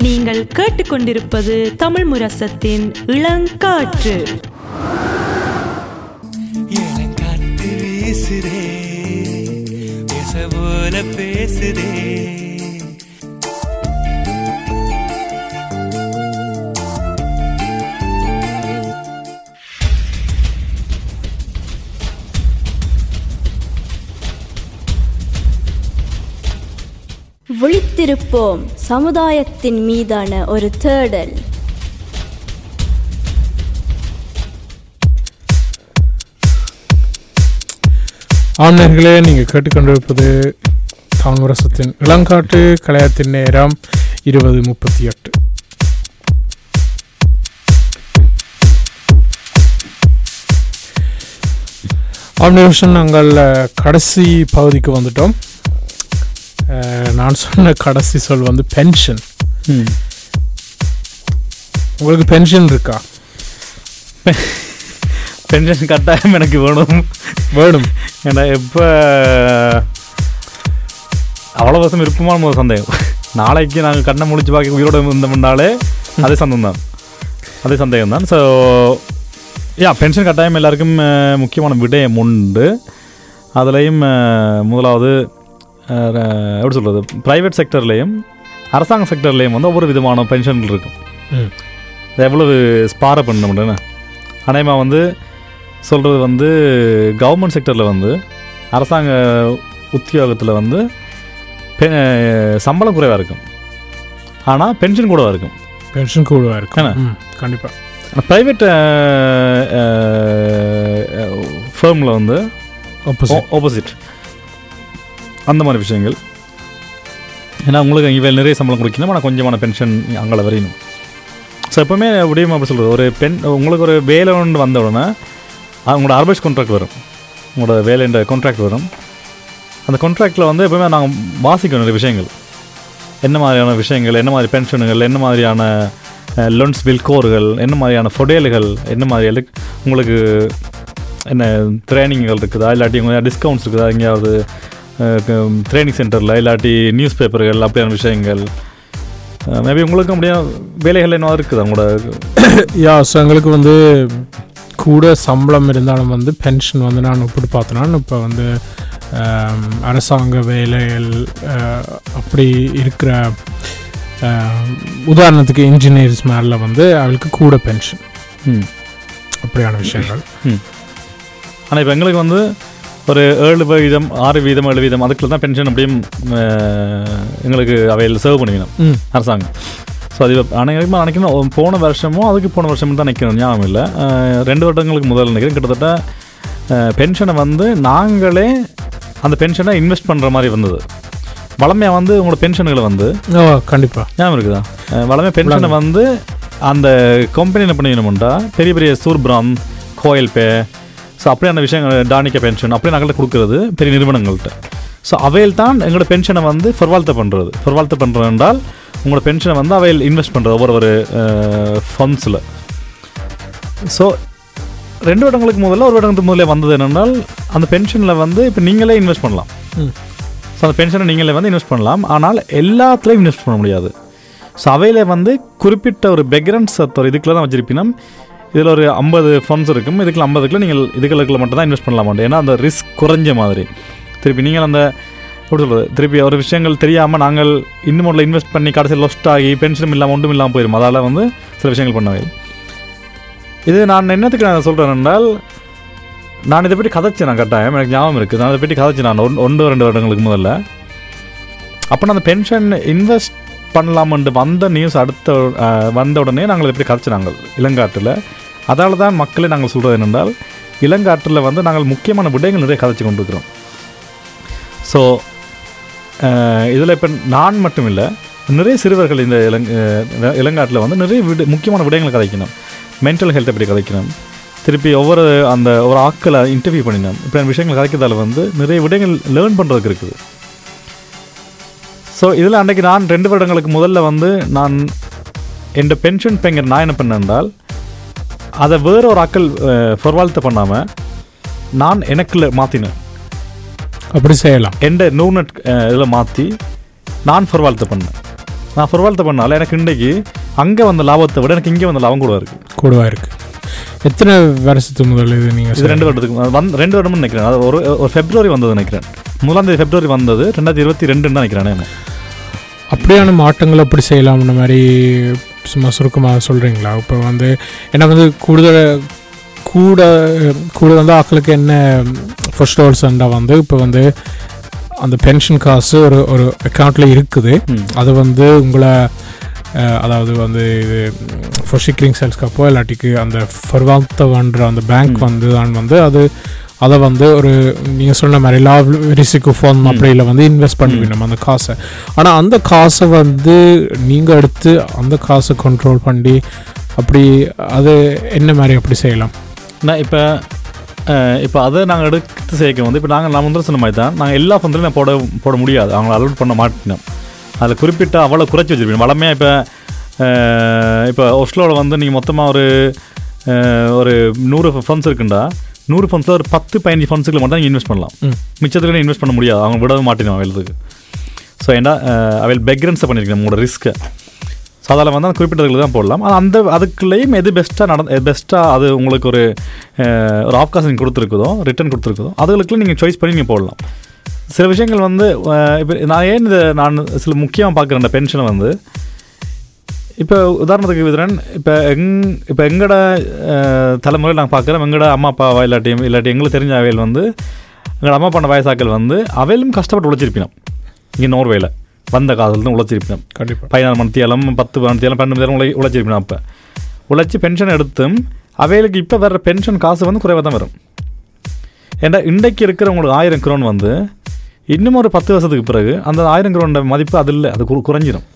நீங்கள் கேட்டுக்கொண்டிருப்பது தமிழ் முரசத்தின் இளங்காற்று. பேசுதே. விழித்திருப்போம். சமுதாயத்தின் மீதான ஒரு தேடல். ஆன்லைன்களே நீங்கள் கேட்டுக்கொண்டிருப்பது தாமிரசத்தின் இளங்காட்டு கலையத்தின் நேரம் இருபது முப்பத்தி எட்டு. ஆம்னிவேஷன் நாங்கள் கடைசி பகுதிக்கு வந்துட்டோம். நான் சொன்ன கடைசி சொல் வந்து பென்ஷன் உங்களுக்கு பென்ஷன் இருக்கா? பென்ஷன் கட்டாயம் எனக்கு வேணும். வேணும். ஏன்னா எப்போ அவ்வளோ வருஷம் இருப்போமான ஒரு சந்தேகம். நாளைக்கு நாங்கள் கண்ணை முழிச்சு பார்க்க உயிரோட இருந்தோம்னாலே அதே சந்தம் தான் அதே சந்தேகம் தான் ஸோ யா பென்ஷன் கட்டாயம் எல்லாருக்கும் முக்கியமான விடயம் உண்டு. அதுலேயும் முதலாவது எப்படி சொல்கிறது ப்ரைவேட் செக்டர்லேயும் அரசாங்க செக்டர்லேயும் வந்து ஒவ்வொரு விதமான பென்ஷன் இருக்கும். எவ்வளவு ஸ்பார பண்ண முடியும்னு? அநேகமாக வந்து சொல்கிறது வந்து கவர்மெண்ட் செக்டரில் வந்து அரசாங்க உத்தியோகத்தில் வந்து பெ- சம்பளம் குறைவாக இருக்கும். ஆனால் பென்ஷன் கூடவா இருக்கும். பென்ஷன் கூடவா இருக்கும். என்ன? ம், கண்டிப்பா. ப்ரைவேட் ஃபேர்மில் வந்து ஆப்போசிட் அந்த மாதிரி விஷயங்கள். ஏன்னா உங்களுக்கு இங்கே நிறைய சம்பளம் கொடுக்கணும் ஆனால் கொஞ்சமான பென்ஷன் அங்கே வரையணும். ஸோ எப்போவுமே முடியுமா அப்படி சொல்கிறது ஒரு பெண் உங்களுக்கு ஒரு வேலை ஒன்று வந்த உடனே அது உங்களோட கான்ட்ராக்ட் வரும். உங்களோட வேலைன்ற கான்ட்ராக்ட் வரும். அந்த கான்ட்ராக்டில் வந்து எப்போவுமே நாங்கள் வாசிக்கணும் நிறைய விஷயங்கள். என்ன மாதிரியான விஷயங்கள் என்ன மாதிரி பென்ஷனுகள் என்ன மாதிரியான லோன்ஸ் வில்கோர்கள் என்ன மாதிரியான ஃபொடேல்கள் என்ன மாதிரி உங்களுக்கு என்ன ட்ரைனிங்கள் இருக்குதா? இல்லாட்டி உங்களுக்கு டிஸ்கவுண்ட்ஸ் இருக்குதா? எங்கேயாவது ட்ரைனிங் சென்டரில் இல்லாட்டி நியூஸ் பேப்பர்கள் அப்படியான விஷயங்கள். மேபி உங்களுக்கும் அப்படியே வேலைகள் என்ன இருக்குதா உங்களோட யா ஸோ எங்களுக்கு வந்து கூட சம்பளம் இருந்தாலும் வந்து பென்ஷன் வந்து நான் இப்படி பார்த்தோன்னா இப்போ வந்து அரசாங்க வேலைகள் அப்படி இருக்கிற உதாரணத்துக்கு இன்ஜினியர்ஸ் மேலே வந்து அவளுக்கு கூட பென்ஷன் ம். அப்படியான விஷயங்கள். ஆனால் இப்போ எங்களுக்கு வந்து ஒரு ஏழு வீதம் ஆறு வீதம் ஏழு வீதம் அதுக்குள்ள தான் பென்ஷன் அப்படியும் எங்களுக்கு அவையில் சர்வ் பண்ணிக்கணும் அரசாங்கம். ஸோ அது அனைவருமே நினைக்கணும். போன வருஷமும் அதுக்கு போன வருஷமும் தான் நிற்கணும் ஞாபகம் இல்லை. ரெண்டு வருடங்களுக்கு முதல்ல நினைக்கிறேன். கிட்டத்தட்ட பென்ஷனை வந்து நாங்களே அந்த பென்ஷனை இன்வெஸ்ட் பண்ணுற மாதிரி வந்தது. வளமையாக வந்து உங்களோட பென்ஷன்களை வந்து கண்டிப்பாக ஞாபகம் இருக்குதா? வளமையாக பென்ஷனை வந்து அந்த கம்பெனி என்ன பெரிய பெரிய சூர்பிராம் கோயில் பே ஸோ அப்படியான விஷயங்கள் டானிக்க பென்ஷன் அப்படியே நாங்கள்ட்ட கொடுக்குறது பெரிய நிறுவனங்கள்கிட்ட. ஸோ அவையில் தான் எங்களோட பென்ஷனை வந்து ஃபர்வால்த்த பண்ணுறது ஃபர்வால்த்த பண்ணுறது என்றால் உங்களோட பென்ஷனை வந்து அவையில் இன்வெஸ்ட் பண்ணுறது ஒவ்வொரு ஒரு ஃபண்ட்ஸில் ஸோ ரெண்டு வருடங்களுக்கு முதல்ல ஒரு வருடங்களுக்கு முதல்ல வந்தது என்னென்றால் அந்த பென்ஷனில் வந்து இப்போ நீங்களே இன்வெஸ்ட் பண்ணலாம். ஸோ அந்த பென்ஷனை நீங்களே வந்து இன்வெஸ்ட் பண்ணலாம். ஆனால் எல்லாத்துலேயும் இன்வெஸ்ட் பண்ண முடியாது. ஸோ அவையில் வந்து குறிப்பிட்ட ஒரு பெக்ரன்ஸ் ஒரு இதுக்குள்ள தான் வச்சிருப்பினும். இதில் ஒரு ஐம்பது ஃபண்ட்ஸ் இருக்கும். இதுக்குள்ள ஐம்பதுக்குள்ள நீங்கள் இதுகளுக்குள்ள மட்டும் தான் இன்வெஸ்ட் பண்ணலாம் மாட்டேன் ஏன்னா அந்த ரிஸ்க் குறைஞ்ச மாதிரி. திருப்பி நீங்கள் அந்த எப்படி சொல்கிறது திருப்பி ஒரு விஷயங்கள் தெரியாமல் நாங்கள் இன்னும் ஒன்றில் இன்வெஸ்ட் பண்ணி கடைசியில் லொஸ்ட் ஆகி பென்ஷனும் இல்லாமல் ஒன்றும் இல்லாமல் போயிடும் அதால் வந்து சில விஷயங்கள் பண்ணவே இது நான் என்னத்துக்கு நான் சொல்கிறேன் என்றால் நான் இதை பற்றி கதைச்சேன் நான் கட்டாயம். எனக்கு ஞாபகம் இருக்குது. நான் இதை பற்றி கதைச்சேன் நான் ஒன் ஒன்று ரெண்டு வருடங்களுக்கு முதல்ல. அப்போ நான் அந்த பென்ஷன் இன்வெஸ்ட் பண்ணலாம்னு வந்த நியூஸ் அடுத்த வந்த உடனே நாங்கள் இதை பற்றி கதைச்சு நாங்கள் இளங்காட்டில் அதால் தான் மக்களை நாங்கள் சொல்கிறது என்னென்றால் இளங்காட்டில் வந்து நாங்கள் முக்கியமான விடயங்கள் நிறைய கதைச்சு கொண்டிருக்கிறோம். ஸோ இதில் இப்போ நான் மட்டும் இல்லை நிறைய சிறுவர்கள் இந்த இளங் இளங்காட்டில் வந்து நிறைய விட முக்கியமான விடயங்களை கதைக்கணும். மென்டல் ஹெல்த்தை பற்றி கதைக்கணும். திருப்பி ஒவ்வொரு அந்த ஒரு ஆக்களை இன்டர்வியூ பண்ணினோம். இப்போ விஷயங்கள் கதைக்கிறதால வந்து நிறைய விடயங்கள் லேர்ன் பண்ணுறதுக்கு இருக்குது. ஸோ இதில் அன்றைக்கு நான் ரெண்டு வருடங்களுக்கு முதல்ல வந்து நான் என் பென்ஷன் பெங்கர் நான் என்ன பண்ணேன் என்றால் அதை வேற ஒரு ஆக்கள் ஃபொர்வால்த்த பண்ணாமல் நான் எனக்குள்ள மாற்றினேன் அப்படி செய்யலாம். எந்த நூனட் இதில் மாற்றி நான் ஃபொர்வால்த்த பண்ணேன். நான் ஃபொர்வால்ட்ட பண்ணால எனக்கு இன்றைக்கு அங்கே வந்த லாபத்தை விட எனக்கு இங்கே வந்த லாபம் கூட இருக்குது கூடவா இருக்கு. எத்தனை வருஷத்து முதல் இது நீங்கள் இது ரெண்டு வருடத்துக்கு வந்து ரெண்டு வருடம்னு நினைக்கிறேன். அது ஒரு ஒரு ஃபெப்ரவரி வந்தது நினைக்கிறேன். முதலாம் தேதி ஃபெப்ரவரி வந்தது ரெண்டாயிரத்தி இருபத்தி ரெண்டுன்னு நினைக்கிறேன் நான் அப்படியான மாற்றங்கள் அப்படி செய்யலாம்னு மாதிரி சும்மா சுருக்கமாக சொல்கிறீங்களா இப்போ வந்து ஏன்னா வந்து கூடுதல் கூட கூட வந்து ஆக்களுக்கு என்ன ஃபர்ஸ்ட் ஹோல்ஸ்ண்டா வந்து இப்போ வந்து அந்த பென்ஷன் காசு ஒரு ஒரு அக்கௌண்ட்டில் இருக்குது. அது வந்து உங்களை அதாவது வந்து இது ஃபார் ஷிக்ரிங் சேல்ஸ்க்காப்போ இல்லாட்டிக்கு அந்த ஃபர்வால்த்தவன்ற அந்த பேங்க். வந்து தான் வந்து அது அதை வந்து ஒரு நீங்கள் சொன்ன மாதிரி லா ரிசிக்கு ஃபோன் அப்படியில் வந்து இன்வெஸ்ட் பண்ணுவீங்க அந்த காசை. ஆனால் அந்த காசை வந்து நீங்கள் எடுத்து அந்த காசை கண்ட்ரோல் பண்ணி அப்படி அது என்ன மாதிரி அப்படி செய்யலாம்? நான் இப்போ இப்போ அதை நாங்கள் எடுத்து சேர்க்க வந்து இப்போ நாங்கள் நான் முதல்ல சொன்ன மாதிரி தான் நாங்கள் எல்லா ஃபண்ட்லையும் நான் போட போட முடியாது. அவங்கள அலோட் பண்ண மாட்டோம் அதில் குறிப்பிட்ட அவ்வளோ குறைச்சி வச்சுருப்பீங்க. வளமையாக இப்போ இப்போ ஒஸ்லோவில் வந்து நீங்கள் மொத்தமாக ஒரு ஒரு நூறு ஃபண்ட்ஸ் இருக்குண்டா நூறு ஃபண்ட்ஸில் ஒரு பத்து பதினஞ்சு ஃபண்ட்ஸுக்கு மட்டும் நீங்கள் இன்வெஸ்ட் பண்ணலாம். ம். மிச்சத்துக்கு இன்வெஸ்ட் பண்ண முடியாது. அவங்க விடவே மாட்டேன் அவைகளுக்கு. ஸோ ஏன்னா அவைல் பெக்ரன்ஸை பண்ணியிருக்கேன் உங்களோட ரிஸ்க்கை ஸோ அதில் வந்து அந்த குறிப்பிட்டதுக்கு தான் போடலாம். ஆனால் அந்த அதுக்குள்ளேயும் எது பெஸ்ட்டாக நட பெஸ்ட்டாக அது உங்களுக்கு ஒரு ஒரு ஆப்காசிங் கொடுத்துருக்குதோ ரிட்டர்ன் கொடுத்துருக்குதோ அதுகளுக்குள்ள நீங்கள் சாய்ஸ் பண்ணி நீங்கள் போடலாம். சில விஷயங்கள் வந்து இப்போ நான் ஏன் இதை நான் சில முக்கியமாக பார்க்குறேன் இந்த பென்ஷனை வந்து. இப்போ உதாரணத்துக்கு விதுரன் இப்போ எங் இப்போ எங்களோட தலைமுறையில் நாங்கள் பார்க்குறோம் எங்களோட அம்மா அப்பாவா இல்லாட்டி இல்லாட்டி எங்களுக்கு தெரிஞ்ச அவையில் வந்து எங்களோட அம்மா பண்ண வயசாக்கள் வந்து அவையிலும் கஷ்டப்பட்டு உழைச்சிருப்பினோம். இங்கே நோர்வேல. வந்த காலத்துல தான் உழைச்சிருப்பினோம். கண்டிப்பாக பதினாறு மணித்தியாலம் பத்து மணித்தியாலம் பன்னெண்டு மணி உழை உழைச்சிருப்பினோம் அப்போ. உழைச்சி பென்ஷன் எடுத்தும் அவைகளுக்கு இப்போ வர்ற பென்ஷன் காசு வந்து குறைவாக தான் வரும். ஏன்னா இன்றைக்கு இருக்கிற உங்களுக்கு ஆயிரம் குரோன் வந்து இன்னும் ஒரு பத்து வருஷத்துக்கு பிறகு அந்த ஆயிரம் குரோனோட மதிப்பு அது இல்லை அது கு- குறைஞ்சிரும்.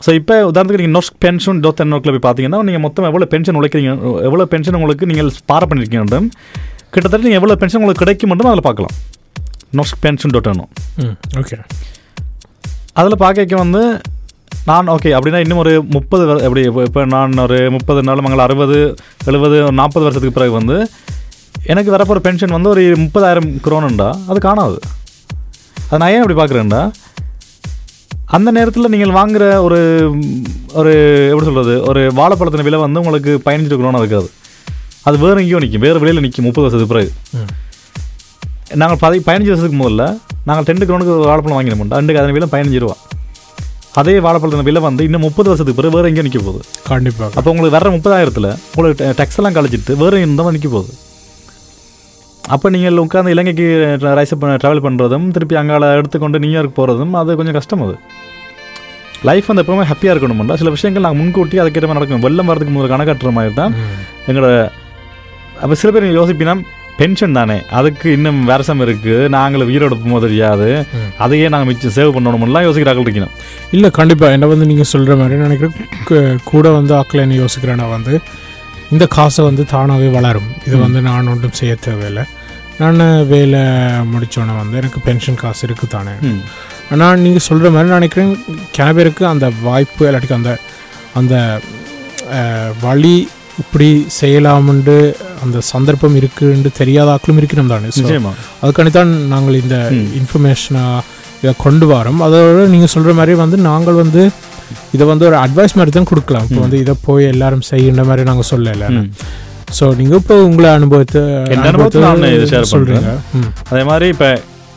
ஸோ இப்போ உதாரணத்துக்கு நீங்கள் நொஸ்க் பென்ஷன் டோத் நோக்கில் போய் பார்த்தீங்கன்னா நீங்கள் மொத்தம் எவ்வளோ பென்ஷன் உழைக்கிறீங்க எவ்வளோ பென்ஷன் உங்களுக்கு நீங்கள் ஸ்பார பண்ணியிருக்கீங்க கிட்டத்தட்ட நீங்கள் எவ்வளோ பென்ஷன் உங்களுக்கு கிடைக்கும் மட்டும் அதில் பார்க்கலாம் நொஸ்க் பென்ஷன் டோட் ம் ஓகே அதில் பார்க்க வந்து நான் ஓகே அப்படின்னா இன்னும் ஒரு முப்பது எப்படி இப்போ நான் ஒரு முப்பது நாள் மங்கள அறுபது எழுபது நாற்பது வருஷத்துக்கு பிறகு வந்து எனக்கு வரப்போகிற பென்ஷன் வந்து ஒரு முப்பதாயிரம் குரோனுண்டா அது காணாது. அது நான் ஏன் அப்படி பார்க்குறேன்டா அந்த நேரத்தில் நீங்கள் வாங்குற ஒரு ஒரு எப்படி சொல்கிறது ஒரு வாழைப்பழத்தின விலை வந்து உங்களுக்கு பதினஞ்சு குரோனா இருக்காது. அது வேறு எங்கேயோ நிற்கும். வேறு விலையில் நிற்கும். முப்பது வருஷத்துக்கு பிறகு. நாங்கள் பதி பதினஞ்சு வருஷத்துக்கு முதல்ல நாங்கள் டென் குரோனுக்கு ஒரு வாழைப்பழம் வாங்கினோம் அன்றைக்கு அதன் விலை பதினஞ்சு ரூபா அதே வாழைப்பழத்தின விலை வந்து இன்னும் முப்பது வருஷத்துக்கு பிறகு வேறு எங்கேயோ நிற்க போகுது. கண்டிப்பாக அப்போ உங்களுக்கு வர முப்பதாயிரத்தில் உங்களுக்கு டெக்ஸ் எல்லாம் கழிச்சிட்டு வேறு இந்த நிற்க போகுது? அப்போ நீங்கள் உட்காந்து இலங்கைக்கு ரைஸ் ட்ராவல் பண்ணுறதும் திருப்பி அங்கால எடுத்துக்கொண்டு நியூயார்க் போகிறதும் அது கொஞ்சம் கஷ்டம் அது. லைஃப் வந்து எப்பவுமே ஹாப்பியாக இருக்கணும்டா. சில விஷயங்கள் நாங்கள் முன்கூட்டி அதுக்கேற்ற மாதிரி நடக்கும். வெள்ளம் வரதுக்கு முதல்ல கணக்காட்டுற மாதிரி தான் எங்களோட அப்போ சில பேர் யோசிப்பினா பென்ஷன் தானே. அதுக்கு இன்னும் வருஷம் இருக்குது நாங்கள் உயிரோட போக தெரியாது. அதையே நாங்கள் மிச்சம் சேவ் பண்ணணும்லாம் யோசிக்கிறார்கள் இருக்கணும் இல்லை கண்டிப்பாக என்ன வந்து நீங்கள் சொல்கிற மாதிரி நினைக்கிறேன் கூட வந்து ஆக்கள் என்ன யோசிக்கிறேன்னா வந்து இந்த காசை வந்து தானாகவே வளரும். இது. வந்து நான் ஒன்றும் செய்ய தேவையில்லை. நான் வேலை முடித்தோன்னே வந்து எனக்கு பென்ஷன் காசு இருக்குது தானே ஆனால் நீங்கள் சொல்கிற மாதிரி நான் நினைக்கிறேன் கிண பேருக்கு அந்த வாய்ப்பு இல்லாட்டிக்கு அந்த அந்த வழி இப்படி செய்யலாம்னு அந்த சந்தர்ப்பம் இருக்குன்னு தெரியாத ஆக்களும் இருக்கணும் தானே அதுக்காண்டி நாங்கள் இந்த. இன்ஃபர்மேஷனாக இதை கொண்டு வரோம். அதோட நீங்கள் சொல்கிற மாதிரி வந்து நாங்கள் வந்து இதை வந்து ஒரு அட்வைஸ் மாதிரி தான் கொடுக்கலாம். இப்போ. வந்து இதை போய் எல்லாரும் செய்யுன்ற மாதிரி நாங்கள் சொல்லலை. ஸோ நீங்கள் இப்போ உங்களை அனுபவத்தை என் அனுபவத்தை நான் இதை சொல்கிறீங்க ம். அதே மாதிரி இப்போ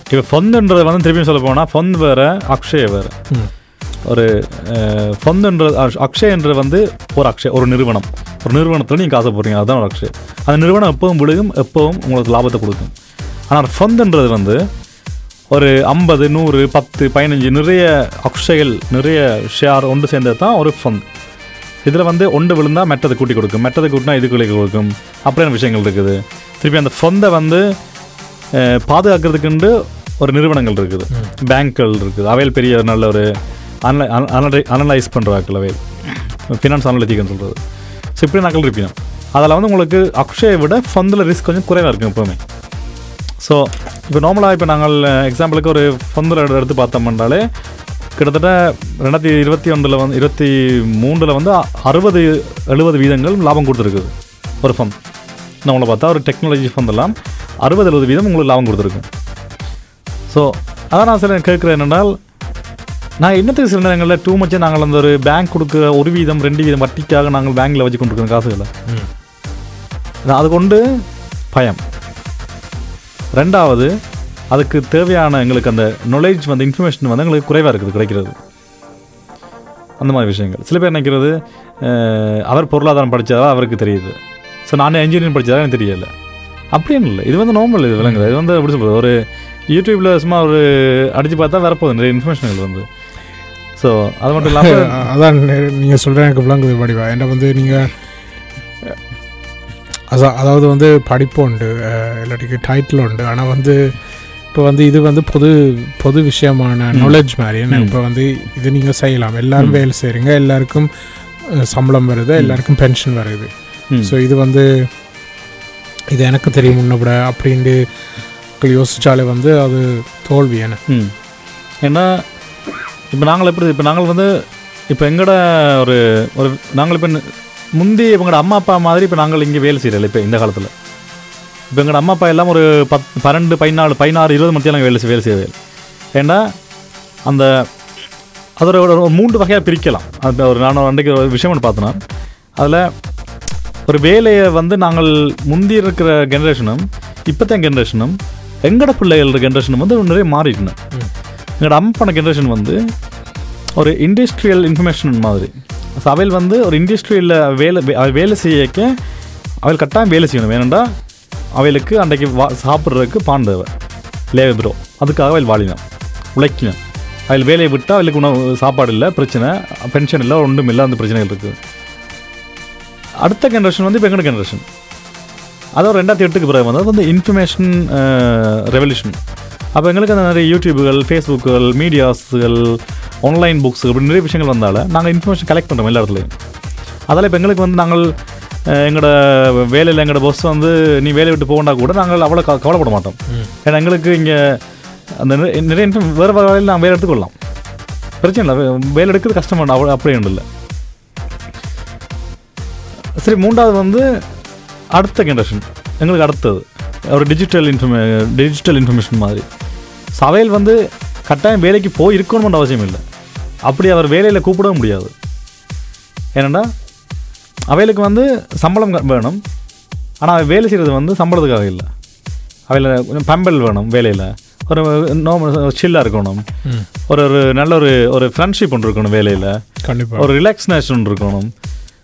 இப்போ ஃபொந்துன்றது வந்து திருப்பி சொல்ல போனால் ஃபொந்து வேறு அக்ஷய வேறு. ஒரு ஃபொந்துன்றது அக்ஷ- அக்ஷயன்றது வந்து ஒரு அக்ஷய ஒரு நிறுவனம். ஒரு நிறுவனத்தில் நீங்கள் காசை போடுறீங்க அதுதான் ஒரு அக்ஷய். அந்த நிறுவனம் எப்பவும் விழுகும் எப்பவும் உங்களுக்கு லாபத்தை கொடுக்கும். ஆனால் ஃபந்துன்றது வந்து ஒரு ஐம்பது நூறு பத்து பதினஞ்சு நிறைய அக்ஷயங்கள் நிறைய ஷேர் ஒன்று சேர்ந்தது தான் ஒரு ஃபண்ட் இதில் வந்து ஒன்று விழுந்தால் மெட்டதை கூட்டி கொடுக்கும். மெட்டதை கூட்டினா இதுக்குள்ளே கொடுக்கும். அப்படியான விஷயங்கள் இருக்குது. திருப்பி அந்த ஃபொந்தை வந்து பாதுகாக்கிறதுக்குண்டு ஒரு நிறுவனங்கள் இருக்குது. பேங்க்கள் இருக்குது. அவையில் பெரிய நல்ல ஒரு அனலைஸ் பண்ணுறாக்கள் அவையில் ஃபினான்ஸ் அனலிட்டிக்னு சொல்கிறது ஸோ இப்படி நகல் இருப்பீங்க அதில் வந்து உங்களுக்கு அக்ஷயை விட ஃபந்தில் ரிஸ்க் கொஞ்சம் குறைவாக இருக்கும் எப்போவுமே. ஸோ இப்போ நார்மலாக இப்போ நாங்கள் எக்ஸாம்பிளுக்கு ஒரு ஃபந்தில் எடுத்து பார்த்தோம்னாலே கிட்டத்தட்ட ரெண்டாயிரத்தி இருபத்தி ஒன்றில் வந்து இருபத்தி மூன்றில் வந்து அறுபது எழுபது வீதங்கள் லாபம் கொடுத்துருக்குது. ஒரு ஃபண்ட் நம்மளை பார்த்தா ஒரு டெக்னாலஜி ஃபண்ட் எல்லாம் அறுபது எழுபது வீதம் உங்களுக்கு லாபம் கொடுத்துருக்கும் ஸோ அதான் நான் சில கேட்குறேன் என்னென்னால் நான் என்னத்துக்கு சில நேரங்களில் டூ மச்சே நாங்கள் அந்த ஒரு பேங்க் கொடுக்குற ஒரு வீதம் ரெண்டு வீதம் வட்டிக்காக நாங்கள் பேங்க்கில் வச்சு கொண்டு இருக்கிற காசுகளை அது கொண்டு பயம். ரெண்டாவது அதுக்கு தேவையான எங்களுக்கு அந்த நாலேஜ் வந்து இன்ஃபர்மேஷன் வந்து எங்களுக்கு குறைவாக இருக்குது கிடைக்கிறது. அந்த மாதிரி விஷயங்கள். சில பேர் நினைக்கிறது அவர் பொருளாதாரம் படித்ததா அவருக்கு தெரியுது. ஸோ நான் இன்ஜினியரிங் படித்ததா எனக்கு தெரியலை. அப்படின்னு இல்லை. இது வந்து நார்மல் இது விளங்குது இது வந்து எப்படி சொல்கிறது ஒரு யூடியூப்பில் சும்மா ஒரு அடித்து பார்த்தா வரப்போகுது நிறைய இன்ஃபர்மேஷன்கள் வந்து. ஸோ அது மட்டும் இல்லாமல் அதான் நீங்கள் சொல்கிற எனக்கு விளங்குது படிவா என்ன வந்து நீங்கள் அதான் அதாவது வந்து படிப்பு உண்டு இல்லாட்டிக்கு டைட்டில் உண்டு. ஆனால் வந்து இப்போ வந்து இது வந்து பொது பொது விஷயமான நாலேஜ் மாதிரி. என்ன. இப்போ வந்து இது நீங்கள் செய்யலாம். எல்லாரும். வேலை செய்கிறீங்க எல்லாருக்கும் சம்பளம் வருது. எல்லாருக்கும் பென்ஷன் வருது. ஸோ இது வந்து இது எனக்கு தெரியும் முன்னப்பட அப்படின்ட்டு யோசிச்சாலே வந்து அது தோல்வி என்ன. ம். ஏன்னா இப்போ நாங்கள் எப்படி இப்போ நாங்கள் வந்து இப்போ எங்கட ஒரு ஒரு நாங்கள் இப்போ முந்தி எங்களோட அம்மா அப்பா மாதிரி இப்போ நாங்கள் இங்கே வேலை செய்கிறோம் இப்போ இந்த காலத்தில். இப்போ எங்களோட அம்மா அப்பா எல்லாம் ஒரு பத் பன்னெண்டு பதினாலு பதினாறு இருபது மணி நாங்கள் வேலை செய் வேலை செய்வேன் ஏன்னா அந்த அதோட ஒரு மூன்று வகையாக பிரிக்கலாம். அது ஒரு நான் அன்றைக்கு ஒரு விஷயம் ஒன்று பார்த்தோன்னா அதில் ஒரு வேலையை வந்து நாங்கள் முந்தி இருக்கிற ஜென்ரேஷனும் இப்போத்தான் ஜென்ரேஷனும் எங்கட பிள்ளைகளோட ஜென்ரேஷனும் வந்து நிறைய மாறிடணும் எங்களோட அம்மாப்பான ஜென்ரேஷன் வந்து ஒரு இண்டஸ்ட்ரியல் இன்ஃபர்மேஷன் மாதிரி. ஸோ அவையில் வந்து ஒரு இண்டஸ்ட்ரியில் வேலை வே- அவை வேலை செய்யக்க அவையில் கட்டாயம் வேலை செய்யணும். வேணும்டா அவைகளுக்கு அன்றைக்கு வா சாப்பிட்றதுக்கு பான் தேவை. லேபர் அதுக்காக அவள் வாழினோம் உழைக்கணும் அவள் வேலையை விட்டால் அவளுக்கு உணவு சாப்பாடு இல்லை பிரச்சனை. பென்ஷன் இல்லை ஒன்றும் இல்லை அந்த பிரச்சனைகள் இருக்குது. அடுத்த ஜென்ரேஷன் வந்து இப்போ எங்கட ஜென்ரேஷன் அதாவது ரெண்டாயிரத்தி எட்டுக்கு பிறகு வந்து அது வந்து இன்ஃபர்மேஷன் ரெவல்யூஷன் அப்போ எங்களுக்கு அந்த நிறைய யூடியூபுகள் ஃபேஸ்புக்குகள் மீடியாஸுகள் ஆன்லைன் புக்ஸ் அப்படின்னு நிறைய விஷயங்கள் வந்தால நாங்கள் இன்ஃபர்மேஷன் கலெக்ட் பண்ணுறோம் எல்லா இடத்துலையும். அதில் இப்போ எங்களுக்கு வந்து நாங்கள் எங்களோட வேலையில் எங்களோட பஸ் வந்து நீ வேலையை விட்டு போகண்டா கூட நாங்கள் அவ்வளோ கவலைப்பட மாட்டோம். ஏன்னா எங்களுக்கு இங்கே அந்த நிறைய- வேறு வேறு வேலையில் நாங்கள் வேலை எடுத்துக்கொள்ளலாம். பிரச்சனை இல்லை. வேலை எடுக்கிறது கஷ்டம் அவ்வளோ அப்படி ஒன்றும் இல்லை சரி மூன்றாவது வந்து அடுத்த ஜென்ரேஷன் எங்களுக்கு அடுத்தது. ஒரு டிஜிட்டல் இன்ஃபர்மே டிஜிட்டல் இன்ஃபர்மேஷன் மாதிரி. சவையில் வந்து கட்டாயம் வேலைக்கு போய் இருக்கணும்னு அவசியம் இல்லை. அப்படி அவர் வேலையில் கூப்பிடவும் முடியாது. ஏனென்னா அவைகளுக்கு வந்து சம்பளம் வேணும். ஆனால் அவ வேலை செய்கிறது வந்து சம்பளத்துக்காக இல்லை. அவையில் கொஞ்சம் பம்பல் வேணும் வேலையில். ஒரு நோ சில்லாக இருக்கணும். ஒரு ஒரு நல்ல ஒரு ஒரு ஃப்ரெண்ட்ஷிப் ஒன்று இருக்கணும் வேலையில். கண்டிப்பாக ஒரு ரிலாக்ஸ்னேஷன் இருக்கணும்.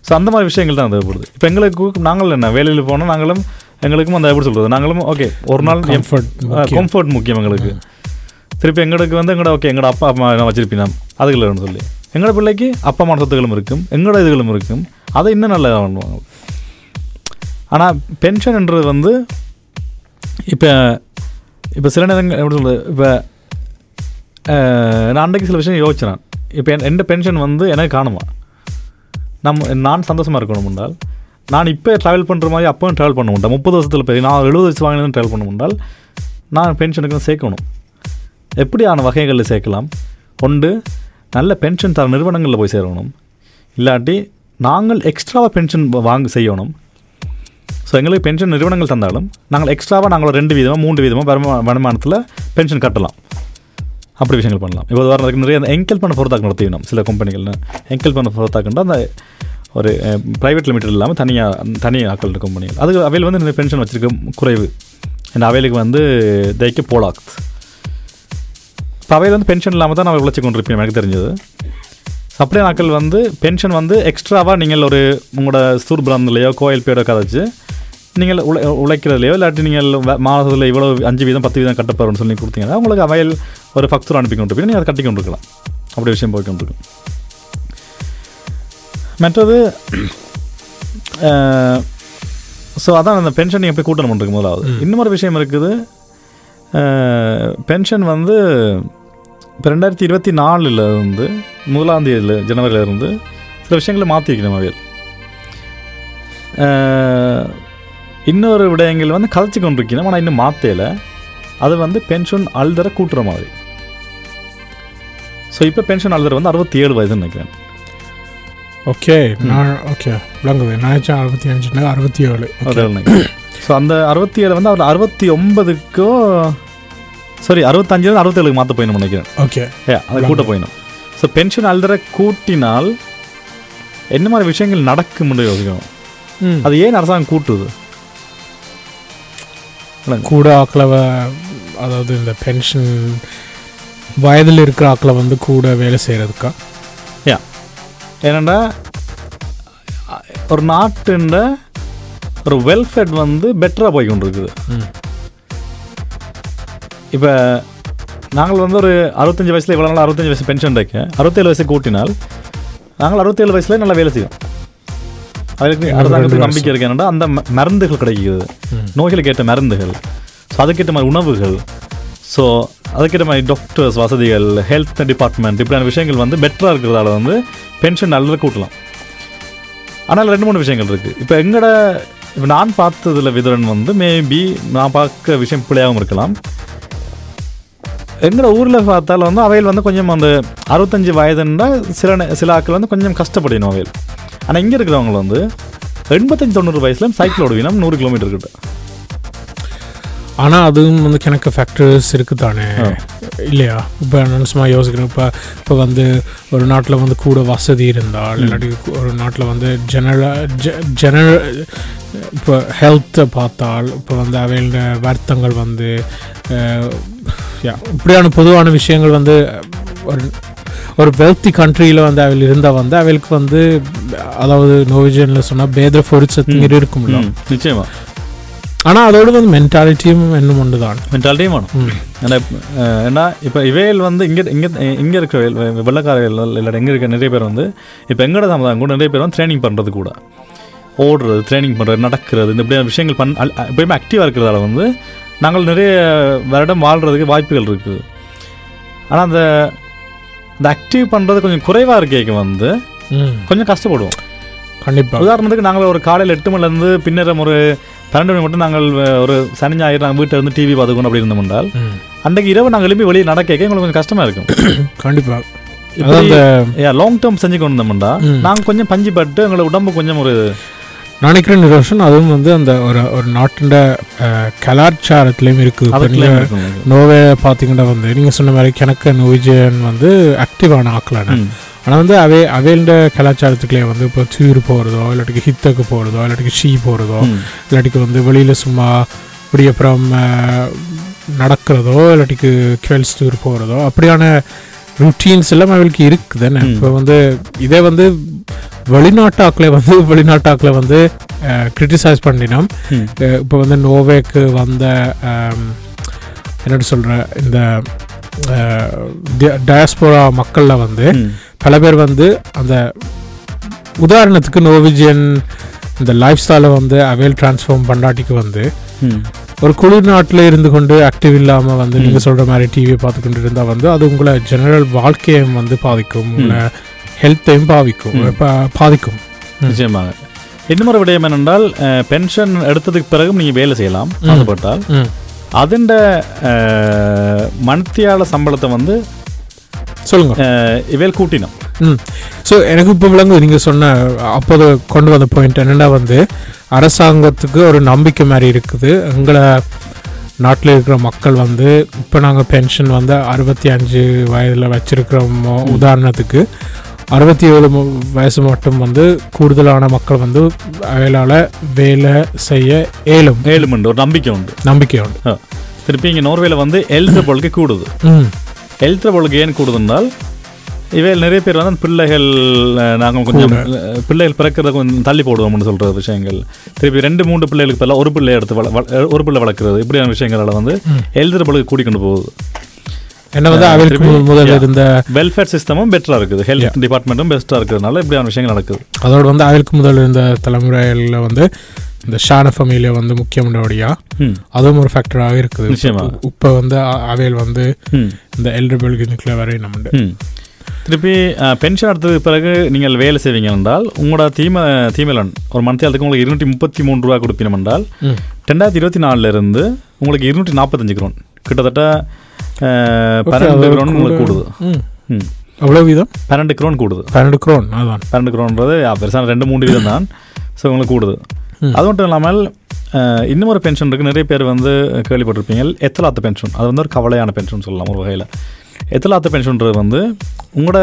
ஸோ அந்த மாதிரி விஷயங்கள் தான் தேவைப்படுது. இப்போ எங்களுக்கு நாங்கள் என்ன வேலையில் போனால் நாங்களும் எங்களுக்கும் அந்த எப்படி சொல்கிறது நாங்களும் ஓகே ஒரு நாள் முக்கியம். கம்ஃபர்ட் முக்கியம் எங்களுக்கு. திருப்பி எங்களுக்கு வந்து எங்களோட ஓகே எங்களோட அப்பா அம்மா நான் வச்சிருப்பேன் அதுக்குள்ளன்னு சொல்லி. எங்களோட பிள்ளைக்கு அப்பா அம்மா சொத்துகளும் இருக்கும். எங்களோட இதுகளும் இருக்கும். அதை இன்னும் நல்லா பண்ணுவாங்க ஆனால் பென்ஷன்ன்றது வந்து இப்போ இப்போ சில நேரங்கள் எப்படி சொல்கிறது இப்போ நான் அன்றைக்கு சில விஷயம் யோசிச்சேன். இப்போ என் எந்த பென்ஷன் வந்து எனக்கு காணுமா? நம்ம நான் சந்தோஷமாக இருக்கணும் என்றால் நான் இப்போ ட்ராவல் பண்ணுற மாதிரி அப்பவும் ட்ராவல் பண்ண முடியாது முப்பது வருஷத்தில் பெரிய நான் எழுபது வயசு வாங்கினது ட்ராவல் பண்ண முடியால் நான் பென்ஷனுக்கு சேர்க்கணும். எப்படியான வகைகளில் சேர்க்கலாம்? ஒன்று நல்ல பென்ஷன் தர நிறுவனங்களில் போய் சேரணும். இல்லாட்டி நாங்கள் எக்ஸ்ட்ராவாக பென்ஷன் வாங்க செய்யணும். ஸோ எங்களுக்கு பென்ஷன் நிறுவனங்கள் தந்தாலும் நாங்கள் எக்ஸ்ட்ராவாக நாங்கள் ஒரு ரெண்டு விதமாக மூன்று வீதமாக வருமா வருமானத்தில் பென்ஷன் கட்டலாம். அப்படி விஷயங்கள் பண்ணலாம். இப்போ உதாரணத்துக்கு நிறைய எங்கல் பண்ண பொறுத்தாக்கு நடத்திவிடும் சில கம்பெனிகள்னு எங்கல் பண்ண பொறுத்தாக்குன்ற அந்த ஒரு ப்ரைவேட் லிமிடெட் இல்லாமல் தனியாக தனி ஆக்கள் கம்பெனிகள் அதுக்கு அவையில் வந்து நிறைய பென்ஷன் வச்சுருக்க குறைவு. இந்த அவைலுக்கு வந்து தைக்க போலாக்து இப்போ அவையில் வந்து பென்ஷன் இல்லாமல் தான் நான் உழைச்சி கொண்டிருப்பேன் எனக்கு தெரிஞ்சது. அப்படியே நாட்கள் வந்து பென்ஷன் வந்து எக்ஸ்ட்ராவாக நீங்கள் ஒரு உங்களோட ஸ்தூர் பிராந்திலையோ கோயில் பேரோ கதைச்சு நீங்கள் உழை உழைக்கிறதுலையோ இல்லாட்டி நீங்கள் மாதத்தில் இவ்வளோ அஞ்சு வீதம் பத்து வீதம் கட்டப்போறோம்னு சொல்லி கொடுத்தீங்கன்னா உங்களுக்கு அவையில் ஒரு ஃபக்தூர் அனுப்பி கொண்டு நீங்கள் அதை கட்டி கொண்டு இருக்கலாம் அப்படி விஷயம் போய் கொண்டிருக்கும் மற்றது ஸோ அதான் அந்த பென்ஷன் நீங்கள் போய் கூட்டணும் பண்ணுறது முதலாவது. இன்னொரு விஷயம் இருக்குது. பென்ஷன் வந்து இப்போ ரெண்டாயிரத்தி இருபத்தி நாலில் இருந்து முதலாம் தேதியில் ஜனவரியில் இருந்து சில விஷயங்களை மாற்றி வைக்கணும் அவையில். இன்னொரு விடயங்கள் வந்து கதைச்சு கொண்டிருக்கணும். ஆனால் இன்னும் மாற்றல அது வந்து பென்ஷன் அழுதரை கூட்டுற மாதிரி. ஸோ இப்போ பென்ஷன் அழுதர் வந்து அறுபத்தி ஏழு வயதுன்னு நினைக்கிறேன். ஓகே நான் ஓகே விளங்குது. நான் அறுபத்தி அஞ்சுனா அறுபத்தி ஏழு ஸோ அந்த அறுபத்தி ஏழு வந்து அவர் அறுபத்தி ஒன்பதுக்கோ சாரி அறுபத்தஞ்சிலேருந்து அறுபத்தேழுக்கு மாற்ற போயிடணும் நினைக்கிறேன். ஓகே ஏ அதை கூட்ட போயிடணும். ஸோ பென்ஷன் அல்ற கூட்டினால் என்ன மாதிரி விஷயங்கள் நடக்கும்னு யோசிக்கணும். அது ஏன் அரசாங்கம் கூட்டுது? கூட ஆக்களை வ- அதாவது இந்த பென்ஷன் வயதில் இருக்கிற ஆக்களை வந்து கூட வேலை செய்கிறதுக்கா ஏனண்டா அ- ஒரு நாட்டுன்ற ஒரு வெல்ஃபேர் வந்து பெட்டராக போய் கொண்டிருக்குது ம். இப்போ நாங்கள் வந்து ஒரு அறுபத்தஞ்சு வயசில் இவ்வளோ நாள் அறுபத்தஞ்சு வயசு பென்ஷன் இருக்க. அறுபத்தேழு வயசு கூட்டினால் நாங்கள் அறுபத்தேழு வயசுல நல்லா வேலை செய்வோம். அதுக்கு அரசாங்கத்துக்கு நம்பிக்கை இருக்கு. என்னன்னா அந்த மருந்துகள் கிடைக்குது. நோய்களுக்கு ஏற்ற மருந்துகள். ஸோ அதுக்கேற்ற மாதிரி உணவுகள். ஸோ அதுக்கேற்ற மாதிரி டாக்டர்ஸ் வசதிகள் ஹெல்த் டிபார்ட்மெண்ட் இப்படியான விஷயங்கள் வந்து பெட்டராக இருக்கிறதால வந்து பென்ஷன் நல்ல கூட்டலாம். ஆனால் ரெண்டு மூணு விஷயங்கள் இருக்குது இப்போ எங்கட இப்போ நான் பார்த்ததுல விதரன் வந்து மேபி நான் பார்க்க விஷயம் பிள்ளையாகவும் இருக்கலாம். எங்கட ஊரில் பார்த்தாலும் வந்து அவையில் வந்து கொஞ்சம் அந்த அறுபத்தஞ்சு வயதுன்னா சில சில ஆட்கள் வந்து கொஞ்சம் கஷ்டப்படணும் அவையில். ஆனால் இங்கே இருக்கிறவங்க வந்து எண்பத்தஞ்சு தொண்ணூறு வயசுல சைக்கிள் ஓடுவீங்கன்னா நூறு கிலோமீட்டர் கிட்ட. ஆனால் அதுவும் வந்து கணக்கு ஃபேக்டர்ஸ் இருக்குது தானே. இல்லையா? இப்போ நான் சும்மா யோசிக்கிறேன். இப்போ இப்போ வந்து ஒரு நாட்டில் வந்து கூட வசதி இருந்தால் இல்லாட்டி ஒரு நாட்டில் வந்து ஜெனரல் ஜெனரல் இப்போ ஹெல்த்தை பார்த்தால் இப்போ வந்து அவையோட வருத்தங்கள் வந்து yeah, இப்படியான பொதுவான விஷயங்கள் வந்து ஒரு ஒரு வெல்த்தி கண்ட்ரியில் வந்து அவையில் இருந்தால் வந்து அவைகளுக்கு வந்து அதாவது நோவிஜனில் சொன்னால் பேத பொருட்சத்துங்கிற இருக்கும்ல. நிச்சயமா. ஆனால் அதோட வந்து மென்டாலிட்டியும் இன்னும் ஒன்று தான் மென்டாலிட்டியும் வேணும். ஏன்னா இப்ப, இவையில் வந்து இங்கே இங்கே இங்கே இருக்கிற வெ- வெள்ளக்காரர்கள் இல்லை இங்கே இருக்க நிறைய பேர் வந்து இப்போ எங்கட சமுதாயம் கூட நிறைய பேர் வந்து ட்ரைனிங் பண்ணுறது கூட. ஓடுறது ட்ரைனிங் பண்ணுறது நடக்கிறது இந்த இப்படியான விஷயங்கள் பண் எப்பயுமே ஆக்டிவாக இருக்கிறதால வந்து நாங்கள் நிறைய வருடம் வாழ்கிறதுக்கு வாய்ப்புகள் இருக்குது. ஆனால் அந்த அந்த ஆக்டிவ் பண்ணுறது கொஞ்சம் குறைவாக இருக்கேக்கு வந்து. கொஞ்சம் கஷ்டப்படுவோம். கண்டிப்பாக உதாரணத்துக்கு நாங்கள் ஒரு காலையில் எட்டு மணிலேருந்து பின்னரம் ஒரு பன்னெண்டு மணி மட்டும் நாங்கள் ஒரு சனி ஞாயிறு நாங்கள் வீட்டில் இருந்து டிவி பார்த்துக்கணும் அப்படி இருந்தோம் என்றால் அன்றைக்கு இரவு நாங்கள் எழுப்பி வெளியே நடக்க எங்களுக்கு கொஞ்சம் கஷ்டமாக இருக்கும். கண்டிப்பாக லாங் டேர்ம் செஞ்சு கொண்டு இருந்தோம்டா ம். நாங்கள் கொஞ்சம் பஞ்சு பட்டு எங்களோட உடம்பு கொஞ்சம் ஒரு நினைக்கிறேன் நிரோஷன் அதுவும் வந்து அந்த ஒரு ஒரு நாட்டின் கலாச்சாரத்துலேயும் இருக்குது இப்போ நீங்கள். நோவே பார்த்தீங்கன்னா வந்து நீங்கள் சொன்ன மாதிரி கிணக்க நோவிஜன் வந்து ஆக்டிவான ஆக்கலான. ஆனால் வந்து அவே அவையோட கலாச்சாரத்துக்குள்ளே வந்து இப்போ தூர் போகிறதோ இல்லாட்டிக்கு ஹித்தக்கு போகிறதோ இல்லாட்டிக்கு ஷீ போகிறதோ. இல்லாட்டிக்கு வந்து வெளியில் சும்மா அஹ், நடக்கிறதோ இல்லாட்டிக்கு குவெல்ஸ் டூர் போகிறதோ அப்படியான ருட்டீன்ஸ் எல்லாம் அவளுக்கு இருக்குது தானே. இப்போ வந்து இதே வந்து வெளிநாட்டாக்களை வந்து வெளிநாட்டாக்களை வந்து கிரிட்டிசைஸ் பண்ணினோம். இப்போ வந்து நோவேக்கு வந்த ஆம், என்னடி சொல்கிற இந்த டயஸ்போரா மக்களில் வந்து. பல பேர் வந்து அந்த உதாரணத்துக்கு நோவிஜியன் இந்த லைஃப் ஸ்டைலை வந்து அவைல் டிரான்ஸ்ஃபார்ம் பண்ணாட்டிக்கு வந்து. ஒரு குளிர் நாட்டில் இருந்து கொண்டு ஆக்டிவ் இல்லாமல் வந்து. நீங்கள் சொல்கிற மாதிரி டிவியை பார்த்து கொண்டு இருந்தால் வந்து அது உங்களை ஜெனரல் வாழ்க்கையும் வந்து பாதிக்கும் உங்களை ஹெல்த்தையும் பாதிக்கும் ம். பா- பாதிக்கும். நிச்சயமாக. இன்னொரு விடயம் என்னென்றால் பென்ஷன் எடுத்ததுக்கு பிறகும் நீங்கள் வேலை செய்யலாம். ஆசைப்பட்டால். ம். அதுண்ட மணித்தியால சம்பளத்தை வந்து சொல்லுங்க. இவையில் கூட்டினோம். ஸோ எனக்கு இப்போ விளங்குது நீங்கள் சொன்ன அப்போது கொண்டு வந்த பாயிண்ட் என்னென்னா வந்து அரசாங்கத்துக்கு ஒரு நம்பிக்கை மாதிரி இருக்குது. எங்களை நாட்டில் இருக்கிற மக்கள் வந்து இப்போ நாங்கள் பென்ஷன் வந்து அறுபத்தி அஞ்சு வயதில் வச்சிருக்கிறோம் உதாரணத்துக்கு அறுபத்தி ஏழு வயசு மட்டும் வந்து கூடுதலான மக்கள் வந்து அவைகளால் வேலை செய்ய இயலும் ஏழு மணி ஒரு நம்பிக்கை உண்டு. நம்பிக்கை உண்டு. திருப்பி இங்கே நோர்வேல வந்து பொழுக்கு கூடுது. எல்ட்ரு பொழுக்கு ஏன் கூடுதுன்றால் இவையில் நிறைய பேர் வந்து பிள்ளைகள் நாங்கள் கொஞ்சம் பிள்ளைகள் பிறக்கிறத கொஞ்சம் தள்ளி போடுவோம்னு சொல்கிற விஷயங்கள். திருப்பி ரெண்டு மூன்று பிள்ளைகளுக்கு பதிலாக ஒரு பிள்ளை எடுத்து ஒரு பிள்ளை வளர்க்குறது இப்படியான விஷயங்களால் வந்து. எல்ட்ரு பொழுக்கு கூட்டிக்கொண்டு போகுது. முதல்ல. இருந்த வெல்ஃபேர் சிஸ்டமும் பெட்டராக இருக்குது. ஹெல்த் டிபார்ட்மெண்ட்டும் பெஸ்ட்டாக இருக்கிறதுனால இப்படியான விஷயங்கள் நடக்குது. அதோட வந்து அவருக்கு முதல்ல இருந்த தலைமுறையில் வந்து இந்த ஷான ஃபேமிலியில் வந்து முக்கியமானபடியா அதுவும் ஒரு ஃபேக்டராக இருக்குது. நிச்சயமா. இப்போ வந்து அவையில் வந்து இந்த எல்டர் பெல்கினுக்குள்ள வரை நம்ம திருப்பி பென்ஷன் எடுத்ததுக்கு பிறகு நீங்கள் வேலை செய்வீங்க என்றால் உங்களோட தீம தீமலன் ஒரு மந்த்தியாலத்துக்கு உங்களுக்கு இருநூற்றி முப்பத்தி மூணு ரூபா கொடுப்பினம் என்றால். ரெண்டாயிரத்தி இருபத்தி நாலுல இருந்து உங்களுக்கு இருநூற்றி நாற்பத்தஞ்சு குரோன் கிட்டத்தட்ட பன்னெண்டு குரோன் உங்களுக்கு கூட- கூடுது. எவ்வளோ வீதம்? பன்னெண்டு குரோன் கூடுது. பன்னெண்டு க்ரோன் அதான். பன்னெண்டு குரோன்றது பெருசான ரெண்டு மூணு வீதம் தான். ஸோ உங்களுக்கு கூடுது. அது மட்டும் இல்லாமல் இன்னும் ஒரு பென்ஷன் இருக்குது நிறைய பேர் வந்து கேள்விப்பட்டிருப்பீங்க. எத்தலாத்த பென்ஷன் அது வந்து ஒரு கவலையான பென்ஷன் சொல்லலாம் ஒரு வகையில். எத்தலாத்த பென்ஷன்ன்றது வந்து உங்களோட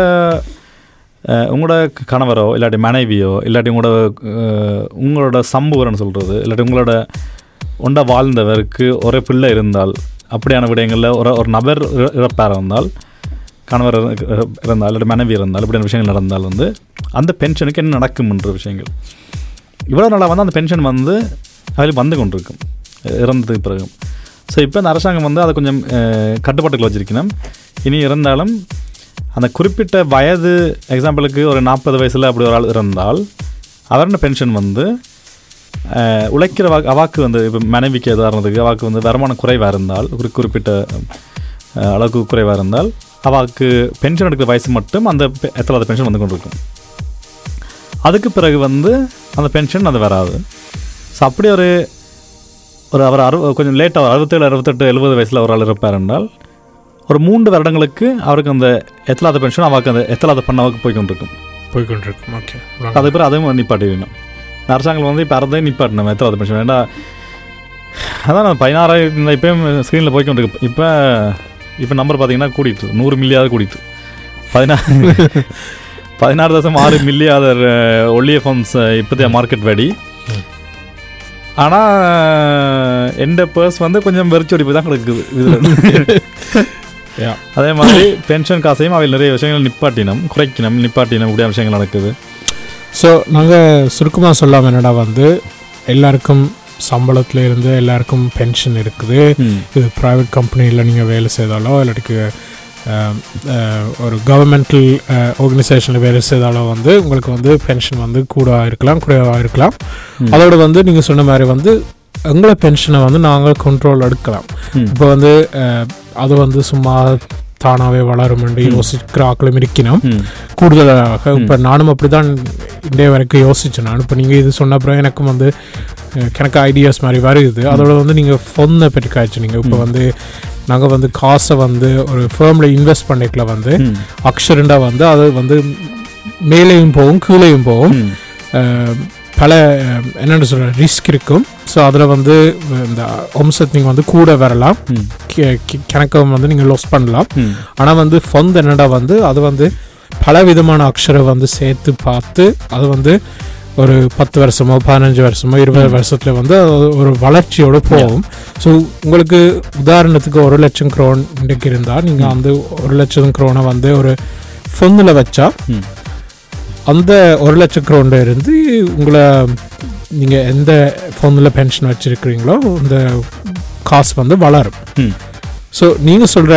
உங்களோட கணவரோ இல்லாட்டி மனைவியோ இல்லாட்டி உங்களோட உங்களோட சம்புவரன்னு சொல்கிறது இல்லாட்டி உங்களோட உண்ட வாழ்ந்தவருக்கு ஒரு பிள்ளை இருந்தால் அப்படியான விடயங்களில் ஒரு ஒரு நபர் இற- இறப்பார் இருந்தால் கணவர் இருந்தால் இல்லை மனைவி இருந்தால் இப்படியான விஷயங்கள் நடந்தால் வந்து அந்த பென்ஷனுக்கு என்ன நடக்கும்ன்ற விஷயங்கள். இவ்வளோ நாளாக வந்து அந்த பென்ஷன் வந்து அதில் வந்து கொண்டிருக்கும். இறந்ததுக்கு பிறகு ஸோ இப்போ இந்த அரசாங்கம் வந்து அதை கொஞ்சம் கட்டுப்பாட்டுகள் கட்டுப்பாட்டுக்குள்ள வச்சிருக்கணும். இனி இருந்தாலும் அந்த குறிப்பிட்ட வயது எக்ஸாம்பிளுக்கு ஒரு நாற்பது வயசில் அப்படி ஒரு ஆள் இருந்தால் அவரோட பென்ஷன் வந்து உழைக்கிற வா அவாக்கு வந்து இப்போ மனைவிக்கு உதாரணத்துக்கு அவாக்கு வந்து வருமானம் குறைவாக இருந்தால் ஒரு குறிப்பிட்ட அளவுக்கு குறைவாக இருந்தால் அவாக்கு பென்ஷன் எடுக்கிற வயசு மட்டும் அந்த எத்தனாவது பென்ஷன் வந்து கொண்டிருக்கும். அதுக்கு பிறகு வந்து அந்த பென்ஷன் அது வராது. ஸோ அப்படி ஒரு ஒரு அவர் அறு கொஞ்சம் லேட்டாக அறுபத்தேழு அறுபத்தெட்டு எழுபது வயசில் ஒரு ஆள் இருப்பார் என்றால் ஒரு மூன்று வருடங்களுக்கு அவருக்கு அந்த எத்தலாத பென்ஷன் அவருக்கு அந்த எத்தலாத பண்ணாவுக்கு போய் கொண்டிருக்கும். போய்கொண்டிருக்கும் ஓகே அதுக்கு பிறகு அதையும் நிப்பாட்டிடணும் அரசாங்கம் வந்து இப்போ அறதையும் நிப்பாட்டணும் எத்தலாத பென்ஷன் ஏன்னா அதான் நான் பதினாறாயிரம் இந்த இப்போயும் ஸ்க்ரீனில் போய் கொண்டிருக்கு இப்போ இப்போ நம்பர் பார்த்தீங்கன்னா கூட்டிட்டு நூறு மில்லியாவது கூட்டிட்டு பதினாறு பதினாறு தசம் ஆறு மில்லியாதர் ஒல்லிய ஃபண்ட்ஸ் இப்போதைய மார்க்கெட் வெடி ஆனால் எந்த பர்ஸ் வந்து கொஞ்சம் வெறிச்சோடி போய் தான் கிடக்குது இதில். Yeah. அதே மாதிரி பென்ஷன் காசையும் அவையில் நிறைய விஷயங்கள் நிப்பாட்டினம் குறைக்கணும் நிப்பாட்டினம் இப்படியா விஷயங்கள் நடக்குது. ஸோ நாங்கள் சுருக்கமாக சொல்லாமல் என்னடா வந்து எல்லாருக்கும் சம்பளத்தில் இருந்து எல்லாருக்கும் பென்ஷன் இருக்குது இது ப்ரைவேட் கம்பெனியில் நீங்கள் வேலை செய்தாலோ இல்லாட்டிக்கு ஒரு கவர்மெண்டல் ஆர்கனைசேஷனில் வேலை செய்தாலோ வந்து உங்களுக்கு வந்து பென்ஷன் வந்து கூட இருக்கலாம் குறைவாக இருக்கலாம். அதோட வந்து நீங்கள் சொன்ன மாதிரி வந்து எங்களை பென்ஷனை வந்து நாங்கள் கண்ட்ரோல் எடுக்கலாம். இப்போ வந்து அது வந்து சும்மா தானாகவே வளரும் என்று. யோசிக்கிற ஆக்களும் இருக்கணும். கூடுதலாக இப்போ நானும் அப்படி தான் இன்றைய வரைக்கும் யோசிச்சேன் நான் இப்போ நீங்கள் இது சொன்ன அப்புறம் எனக்கும் வந்து எனக்கு ஐடியாஸ் மாதிரி வருது அதோட வந்து நீங்கள் ஃபொன்னை பற்றி காய்ச்சி நீங்கள் இப்போ. வந்து நாங்கள் வந்து காசை வந்து ஒரு ஃபேமில் இன்வெஸ்ட் பண்ணிக்கல வந்து ம். அக்ஷரண்டா வந்து அது வந்து மேலேயும் போகும் கீழேயும் போகும் பல என்னென்னு சொல்கிற ரிஸ்க் இருக்கும் ஸோ அதில் வந்து இந்த வம்சத்து நீங்கள் வந்து கூட வரலாம் கணக்கம் வந்து நீங்கள் லாஸ் பண்ணலாம். ஆனால் வந்து ஃபொந்த் என்னடா வந்து அது வந்து பல விதமான அக்ஷரை வந்து சேர்த்து பார்த்து அது வந்து ஒரு பத்து வருஷமோ பதினஞ்சு வருஷமோ இருபது. வருஷத்துல வந்து அது ஒரு வளர்ச்சியோட போகும் ஸோ உங்களுக்கு உதாரணத்துக்கு ஒரு லட்சம் க்ரோன் இன்றைக்கு இருந்தால் நீங்கள். வந்து ஒரு லட்சம் க்ரோனை வந்து ஒரு ஃபொந்தில் வச்சா. அந்த ஒரு லட்சம் க்ரோன்ல இருந்து உங்களை நீங்கள் எந்த ஃபோனில் பென்ஷன் வச்சுருக்கிறீங்களோ அந்த காசு வந்து வளரும். ஸோ நீங்கள் சொல்கிற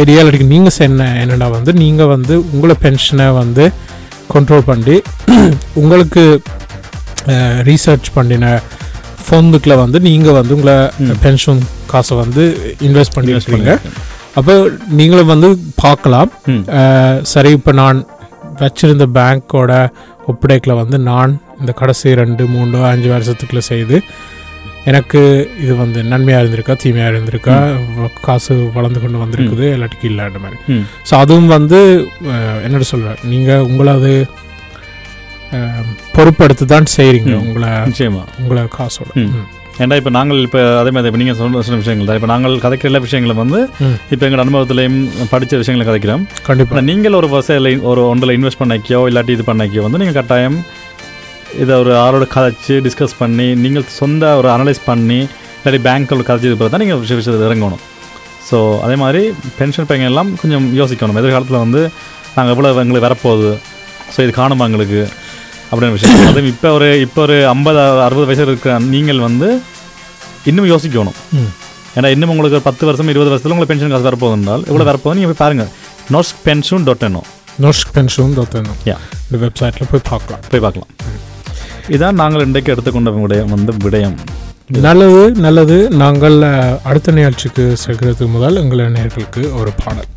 ஐடியா இல்லாட்டி நீங்கள் என்ன என்னடா வந்து நீங்கள் வந்து உங்களை பென்ஷனை வந்து கண்ட்ரோல் பண்ணி உங்களுக்கு ரீசர்ச் பண்ணின ஃபோனுக்குள்ள வந்து நீங்கள் வந்து உங்களை. பென்ஷன் காசை வந்து இன்வெஸ்ட் பண்ணியிருக்கிறீங்க பண்ணிருக்கேன். அப்போ நீங்களும் வந்து பார்க்கலாம் சரி இப்போ நான் வச்சிருந்த பேங்க்கோட ஒப்படைக்கில் வந்து நான் இந்த கடைசி ரெண்டு மூணு அஞ்சு வருஷத்துக்குள்ள செய்து எனக்கு இது வந்து நன்மையாக இருந்திருக்கா தீமையாக இருந்திருக்கா காசு வளர்ந்து கொண்டு வந்திருக்குது இல்லாட்டிக்கு இல்லாத மாதிரி. ஸோ அதுவும் வந்து என்னோட சொல்கிறேன் நீங்கள் உங்களை அது பொறுப்பெடுத்து தான் செய்கிறீங்க. உங்களை உங்களை காசோட. ஏன்டா இப்போ நாங்கள் இப்போ அதே மாதிரி இப்போ நீங்கள் சொன்ன சொன்ன விஷயங்கள் தான் இப்போ நாங்கள் கதைக்கிற எல்லா விஷயங்களும் வந்து. இப்போ எங்கள் அனுபவத்திலையும் படித்த விஷயங்களை கதைக்கிறோம். கண்டிப்பாக நீங்கள் ஒரு வசையில் ஒரு ஒன்றில் இன்வெஸ்ட் பண்ணக்கியோ இல்லாட்டி இது பண்ணக்கியோ வந்து நீங்கள் கட்டாயம் இதை ஒரு ஆளோட கதைச்சு டிஸ்கஸ் பண்ணி நீங்கள் சொந்த ஒரு அனலைஸ் பண்ணி இல்லாட்டி பேங்க்கோட கதைச்சு இது தான் நீங்கள் விஷய விஷயத்தில் இறங்கணும். ஸோ அதே மாதிரி பென்ஷன் பையன் எல்லாம் கொஞ்சம் யோசிக்கணும். எதிர்காலத்தில் வந்து நாங்கள் எவ்வளோ எங்களுக்கு வரப்போகுது. ஸோ இது காணுமா எங்களுக்கு? அப்படின்னு விஷயம் அதுவும் இப்போ ஒரு இப்போ ஒரு ஐம்பது அறுபது வயசு இருக்கிற நீங்கள் வந்து இன்னும் யோசிக்கணும். ஏன்னா இன்னும் உங்களுக்கு ஒரு பத்து வருஷம் இருபது வருஷத்தில் உங்களுக்கு பென்ஷன் காசு வரப்போகுதுனால் எவ்வளோ வரப்போகுது நீங்கள் போய் பாருங்கள் நோஸ் பென்ஷன் டாட் என்னோ நோஷ்க் பென்ஷன் தோத்தணும் Yeah. இந்த வெப்சைட்டில் போய் பார்க்கலாம். போய் பார்க்கலாம். இதான் நாங்கள் இன்றைக்கு எடுத்துக்கொண்ட விடயம் வந்து விடயம். நல்லது நல்லது. நாங்கள் அடுத்த நிகழ்ச்சிக்கு செல்கிறது முதல் எங்கள் நேர்களுக்கு ஒரு பாடல்.